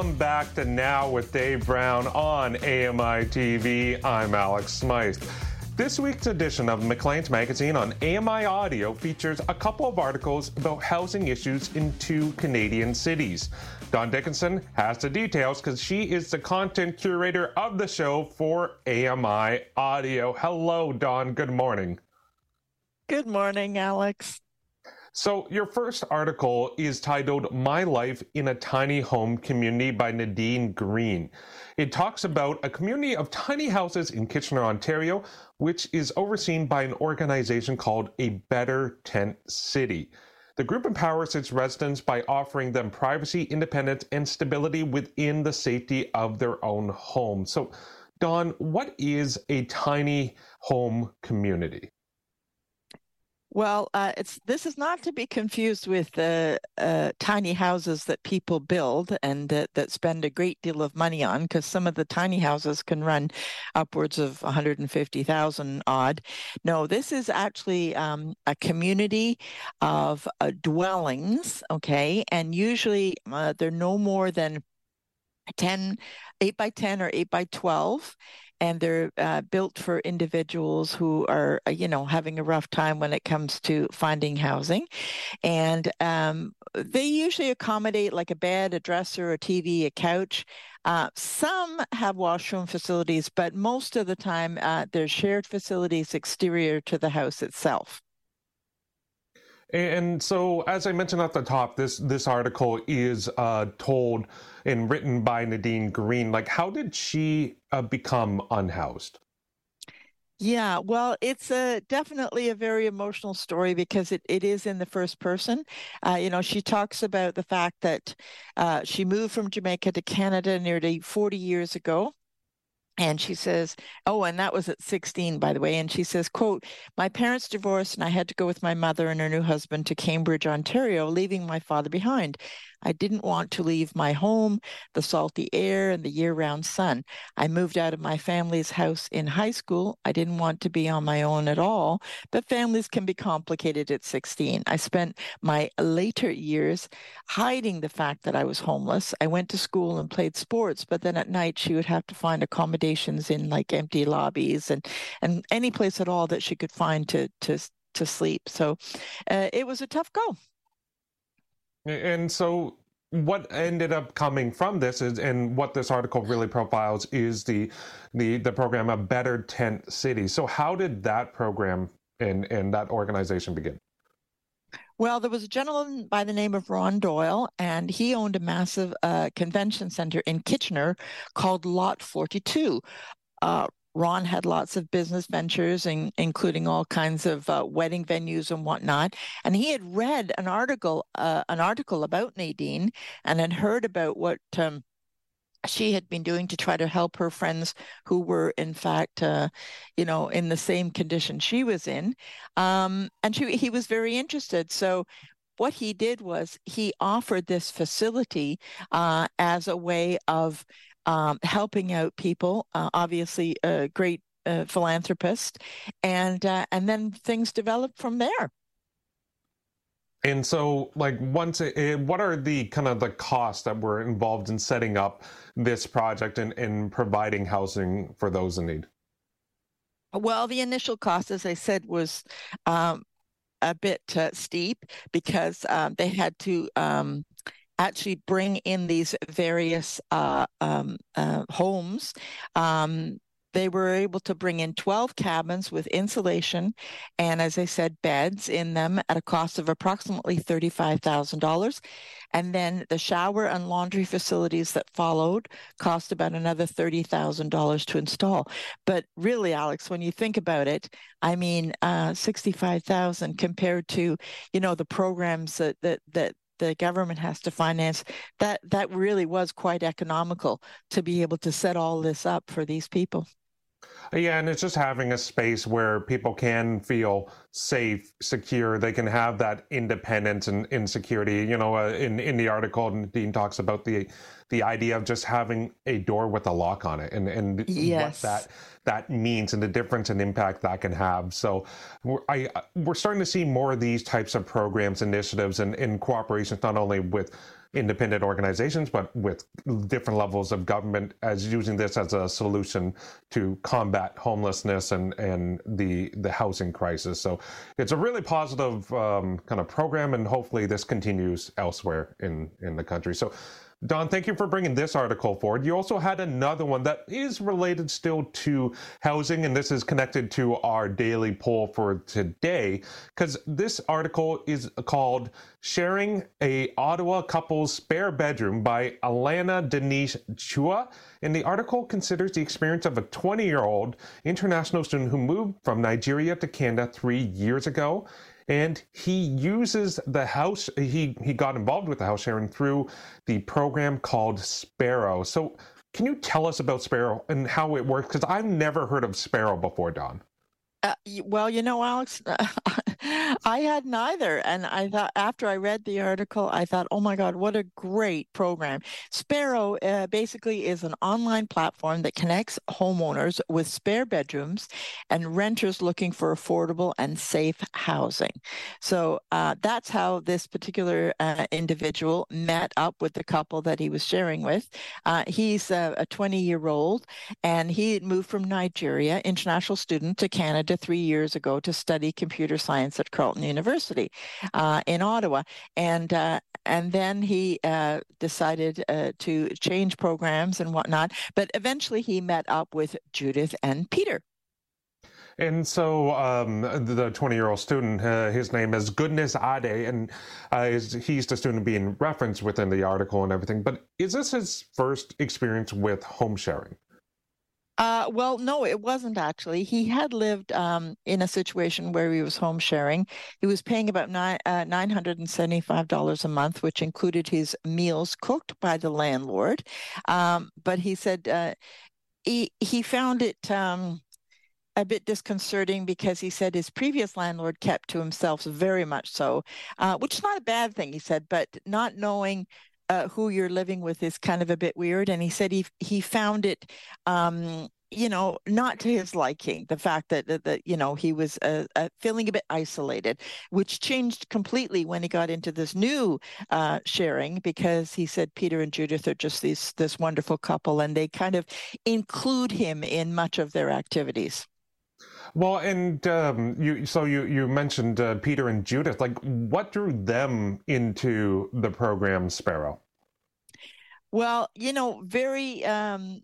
Welcome back to Now with Dave Brown on AMI TV. I'm Alex Smythe. This week's edition of Maclean's Magazine on AMI Audio features a couple of articles about housing issues in two Canadian cities. Dawn Dickinson has the details because she is the content curator of the show for AMI Audio. Hello, Dawn. Good morning. Good morning, Alex. So, your first article is titled My Life in a Tiny Home Community by Nadine Green. It talks about a community of tiny houses in Kitchener, Ontario, which is overseen by an organization called A Better Tent City. The group empowers its residents by offering them privacy, independence, and stability within the safety of their own home. So, Dawn, what is a tiny home community? Well, uh, it's this is not to be confused with the uh, tiny houses that people build and that, that spend a great deal of money on, because some of the tiny houses can run upwards of 150,000 odd. No, this is actually um, a community of uh, dwellings, okay, and usually uh, they're no more than 10, 8 by 10 or 8 by 12 and they're uh, built for individuals who are, uh, you know, having a rough time when it comes to finding housing. And um, they usually accommodate like a bed, a dresser, a TV, a couch. Uh, some have washroom facilities, but most of the time uh, there's shared facilities exterior to the house itself. And so, as I mentioned at the top, this this article is uh, told and written by Nadine Green. Like, how did she uh, become unhoused? Yeah, well, it's a definitely a very emotional story because it, it is in the first person. Uh, you know, she talks about the fact that uh, she moved from Jamaica to Canada nearly 40 years ago and she says oh and that was at 16 by the way. And she says quote my parents divorced and i had to go with my mother and her new husband to cambridge ontario leaving my father behind I didn't want to leave my home, the salty air, and the year round sun. I moved out of my family's house in high school. I didn't want to be on my own at all, but families can be complicated at 16. I spent my later years hiding the fact that I was homeless. I went to school and played sports, but then at night she would have to find accommodations in like empty lobbies and, and any place at all that she could find to, to, to sleep. So uh, it was a tough go. And so what ended up coming from this is and what this article really profiles is the the the program a better tent city so how did that program and and that organization begin well, there was a gentleman by the name of Ron Doyle, and he owned a massive uh, convention center in Kitchener called Lot 42. Uh, Ron had lots of business ventures, in, including all kinds of uh, wedding venues and whatnot. And he had read an article, uh, an article about Nadine, and had heard about what um, she had been doing to try to help her friends who were, in fact, uh, you know, in the same condition she was in. Um, and she, he was very interested. So what he did was he offered this facility uh, as a way of um, helping out people. Uh, obviously, a great uh, philanthropist, and uh, and then things developed from there. And so, like, once, it, what are the kind of the costs that were involved in setting up this project and, and providing housing for those in need? Well, the initial cost, as I said, was um, a bit uh, steep because um, they had to um, actually bring in these various uh, um, uh, homes. Um, they were able to bring in 12 cabins with insulation and, as I said, beds in them at a cost of approximately $35,000. And then the shower and laundry facilities that followed cost about another $30,000 to install. But really, Alex, when you think about it, I mean, uh, 65,000 compared to, you know, the programs that, that, that the government has to finance, that that really was quite economical to be able to set all this up for these people. Yeah, and it's just having a space where people can feel safe, secure. They can have that independence and insecurity. You know, uh, in in the article, Dean talks about the the idea of just having a door with a lock on it, and and yes. what that that means and the difference and impact that can have. So, we're, I we're starting to see more of these types of programs, initiatives, and in cooperations not only with independent organizations, but with different levels of government as using this as a solution to combat homelessness and, and the the housing crisis. So it's a really positive um, kind of program, and hopefully this continues elsewhere in in the country. So Dawn, thank you for bringing this article forward. You also had another one that is related still to housing, and this is connected to our daily poll for today, because this article is called Sharing a Ottawa Couple's Spare Bedroom by Alana Denise Chua. And the article considers the experience of a 20 year old international student who moved from Nigeria to Canada three years ago and he uses the house he he got involved with the house sharing through the program called sparrow. So can you tell us about sparrow and how it works? Because i've never heard of sparrow before Dawn. Uh, well, you know, Alex, I had neither. And I thought after I read the article, I thought, oh my God, what a great program. Sparrow uh, basically is an online platform that connects homeowners with spare bedrooms and renters looking for affordable and safe housing. So uh, that's how this particular uh, individual met up with the couple that he was sharing with. Uh, he's a 20 year old and he moved from Nigeria, international student, to Canada three years ago to study computer science at Carleton University uh, in Ottawa. And uh, and then he uh, decided uh, to change programs and whatnot. But eventually he met up with Judith and Peter. And so um, the 20 year old student, uh, his name is Goodness Ade, and uh, he's the student being referenced within the article and everything. But is this his first experience with home sharing? Uh, well, no, it wasn't actually. He had lived um, in a situation where he was home sharing. He was paying about nine, uh, $975 a month, which included his meals cooked by the landlord. Um, but he said uh, he, he found it um, a bit disconcerting because he said his previous landlord kept to himself very much so, uh, which is not a bad thing, he said, but not knowing uh, who you're living with is kind of a bit weird. And he said he he found it, um, you know, not to his liking. The fact that that, that you know he was uh, uh, feeling a bit isolated, which changed completely when he got into this new uh, sharing because he said Peter and Judith are just these this wonderful couple, and they kind of include him in much of their activities. Well, and um, you so you you mentioned uh, Peter and Judith. Like, what drew them into the program Sparrow? Well, you know, very um,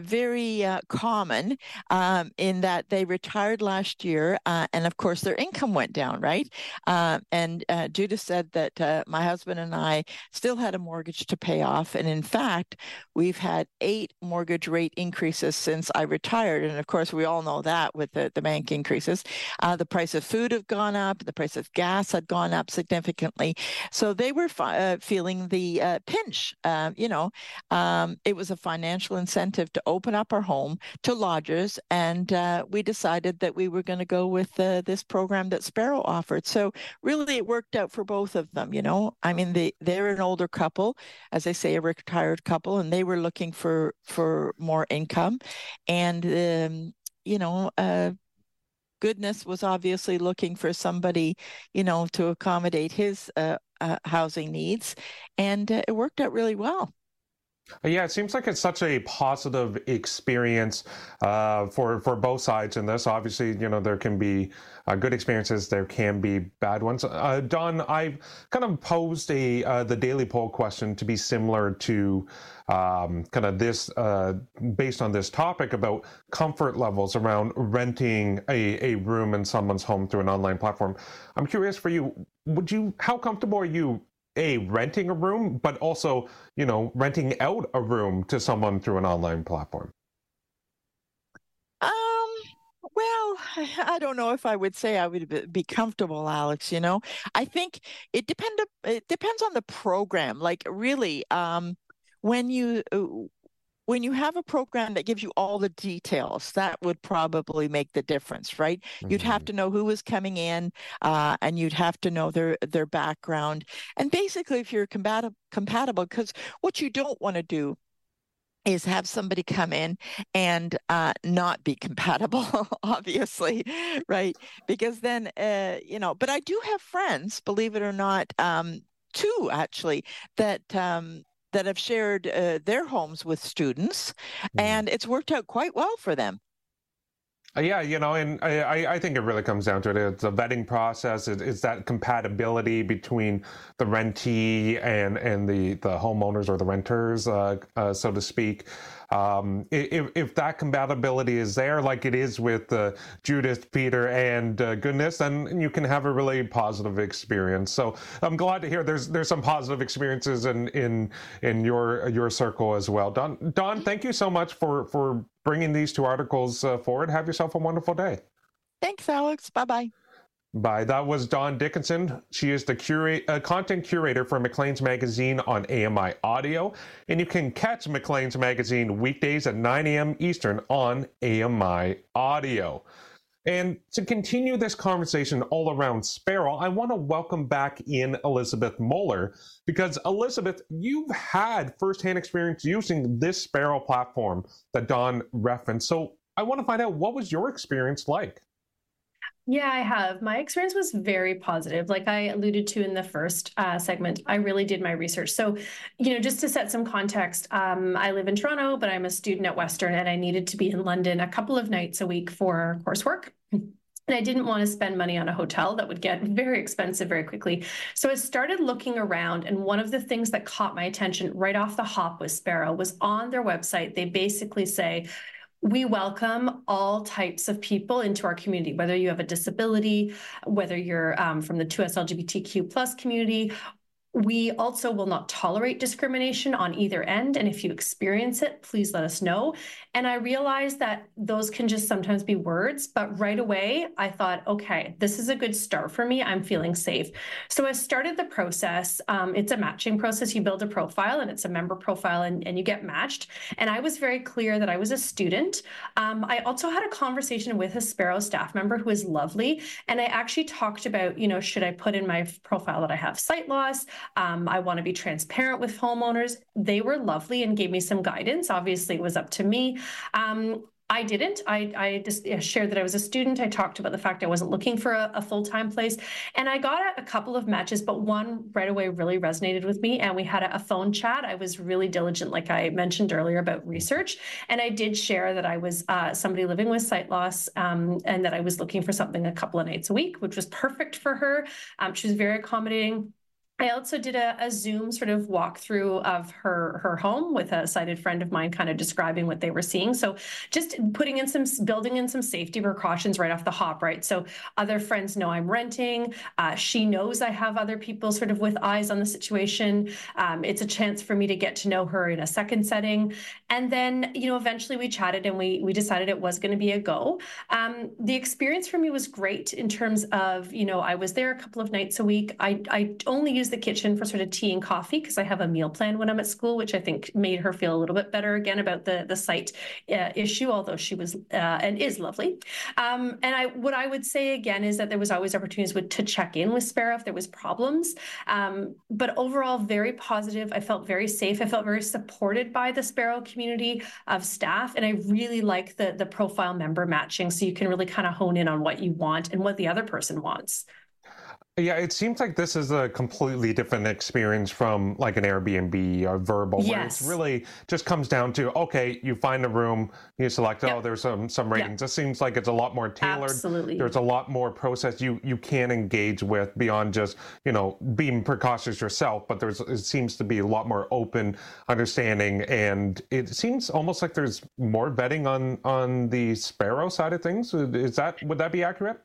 very uh, common um, in that they retired last year, uh, and of course their income went down, right? Uh, and uh, Judith said that uh, my husband and I still had a mortgage to pay off, and in fact, we've had eight mortgage rate increases since I retired, and of course we all know that with the, the bank increases, uh, the price of food have gone up, the price of gas had gone up significantly, so they were fi- feeling the pinch. you know, um, it was a financial incentive to open up our home to lodgers, and uh, we decided that we were going to go with uh, this program that Sparrow offered. So really, it worked out for both of them. You know, I mean, they they're an older couple, as I say, a retired couple, and they were looking for for more income, and um, you know. Uh, goodness was obviously looking for somebody, you know, to accommodate his uh, uh, housing needs, and uh, it worked out really well. Yeah, it seems like it's such a positive experience uh, for for both sides in this. Obviously, you know there can be uh, good experiences, there can be bad ones. Uh, Dawn, I've kind of posed a uh, the daily poll question to be similar to um, kind of this uh, based on this topic about comfort levels around renting a, a room in someone's home through an online platform. I'm curious for you, would you how comfortable are you a renting a room, but also you know renting out a room to someone through an online platform? Um. Well, I don't know if I would say I would be comfortable, Alex. You know, I think it depend. It depends on the program. Like really, um, when you when you have a program that gives you all the details, that would probably make the difference, right? Mm-hmm. You'd have mm-hmm. to know who was coming in, uh, and you'd have to know their their background, and basically, if you're compatible, compatible, because what you don't want to do is have somebody come in and uh, not be compatible, obviously, right? Because then, uh, you know, but I do have friends, believe it or not, um, two actually, that um, that have shared uh, their homes with students, mm-hmm. and it's worked out quite well for them. Uh, yeah, you know, and I, I think it really comes down to it. It's a vetting process. It's that compatibility between the rentee and and the the homeowners or the renters, uh, uh, so to speak. Um, if, if that compatibility is there, like it is with uh, Judith, Peter, and uh, Goodness, then you can have a really positive experience. So I'm glad to hear there's there's some positive experiences in in in your your circle as well. Dawn, Dawn, thank you so much for for bringing these two articles uh, forward. Have yourself a wonderful day. Thanks, Alex. Bye bye. Bye. That was Dawn Dickinson. She is the uh, content curator for Maclean's Magazine on AMI Audio. And you can catch Maclean's Magazine weekdays at 9 a.m. Eastern on AMI Audio. And to continue this conversation all around Sparrow, I want to welcome back in Elizabeth Moeller because Elizabeth, you've had firsthand experience using this Sparrow platform that Dawn referenced. So I want to find out what was your experience like? Yeah, I have. My experience was very positive. Like I alluded to in the first uh, segment, I really did my research. So, you know, just to set some context, um, I live in Toronto, but I'm a student at Western and I needed to be in London a couple of nights a week for coursework. And I didn't want to spend money on a hotel that would get very expensive very quickly. So I started looking around, and one of the things that caught my attention right off the hop with Sparrow was on their website. They basically say, we welcome all types of people into our community, whether you have a disability, whether you're um, from the 2S LGBTQ plus community, we also will not tolerate discrimination on either end. And if you experience it, please let us know. And I realized that those can just sometimes be words, but right away I thought, okay, this is a good start for me. I'm feeling safe. So I started the process. Um, it's a matching process. You build a profile and it's a member profile and, and you get matched. And I was very clear that I was a student. Um, I also had a conversation with a Sparrow staff member who is lovely. And I actually talked about, you know, should I put in my profile that I have sight loss? Um, I want to be transparent with homeowners. They were lovely and gave me some guidance. Obviously, it was up to me. Um, I didn't. I, I just shared that I was a student. I talked about the fact I wasn't looking for a, a full time place. And I got a, a, couple of matches, but one right away really resonated with me. And we had a, a, phone chat. I was really diligent, like I mentioned earlier, about research. And I did share that I was uh, somebody living with sight loss um, and that I was looking for something a couple of nights a week, which was perfect for her. Um, she was very accommodating I also did a, a, Zoom sort of walkthrough of her her home with a sighted friend of mine, kind of describing what they were seeing. So just putting in some building in some safety precautions right off the hop, right? So other friends know I'm renting. Uh, she knows I have other people sort of with eyes on the situation. Um, it's a chance for me to get to know her in a second setting, and then you know eventually we chatted and we we decided it was going to be a go. Um, the experience for me was great in terms of you know I was there a couple of nights a week. I I only used the kitchen for sort of tea and coffee because I have a meal plan when I'm at school, which I think made her feel a little bit better again about the the sight uh, issue, although she was uh, and is lovely. Um, and I what I would say again is that there was always opportunities with, to check in with Sparrow if there was problems. Um, but overall, very positive. I felt very safe. I felt very supported by the Sparrow community of staff, and I really like the the profile member matching, so you can really kind of hone in on what you want and what the other person wants. Yeah, it seems like this is a completely different experience from like an Airbnb or Vrbo, yes. where it's really just comes down to okay, you find a room, you select, yep. oh, there's some some ratings. Yep. It seems like it's a lot more tailored. Absolutely. There's a lot more process you you can engage with beyond just you know being precautious yourself, but there's it seems to be a lot more open understanding, and it seems almost like there's more vetting on on the Sparrow side of things. Is that would that be accurate?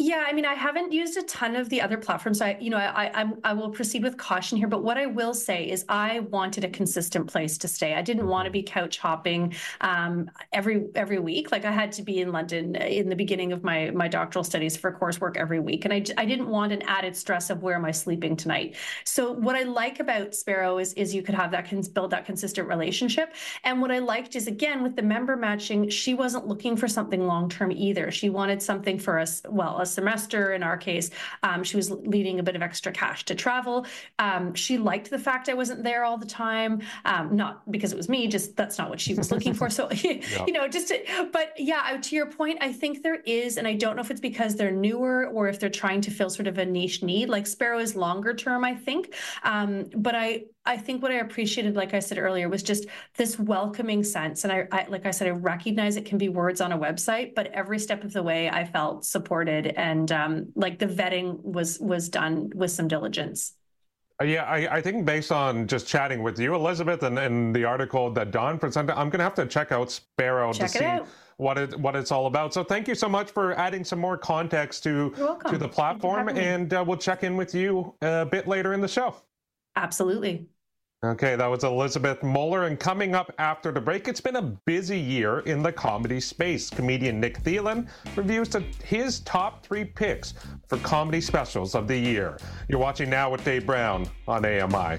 Yeah, I mean, I haven't used a ton of the other platforms. So I, you know, I, I, I will proceed with caution here. But what I will say is, I wanted a consistent place to stay. I didn't want to be couch hopping um, every every week. Like I had to be in London in the beginning of my my doctoral studies for coursework every week, and I I didn't want an added stress of where am I sleeping tonight. So what I like about Sparrow is is you could have that can build that consistent relationship. And what I liked is again with the member matching, she wasn't looking for something long term either. She wanted something for us. Well semester. In our case, um, she was leading a bit of extra cash to travel. Um, she liked the fact I wasn't there all the time, um, not because it was me, just that's not what she was looking for. So, yeah. you know, just to, but yeah, to your point, I think there is, and I don't know if it's because they're newer or if they're trying to fill sort of a niche need. Like Sparrow is longer term, I think. Um, but I, I think what I appreciated, like I said earlier, was just this welcoming sense. And I, I, like I said, I recognize it can be words on a website, but every step of the way, I felt supported, and um, like the vetting was was done with some diligence. Uh, yeah, I, I, think based on just chatting with you, Elizabeth, and, and the article that Dawn presented, I'm going to have to check out Sparrow check to see out. what it what it's all about. So thank you so much for adding some more context to to the platform, and uh, we'll check in with you a bit later in the show. Absolutely. Okay, that was Elizabeth Moeller. And coming up after the break, it's been a busy year in the comedy space. Comedian Nick Thielen reviews his top three picks for comedy specials of the year. You're watching now with Dave Brown on AMI.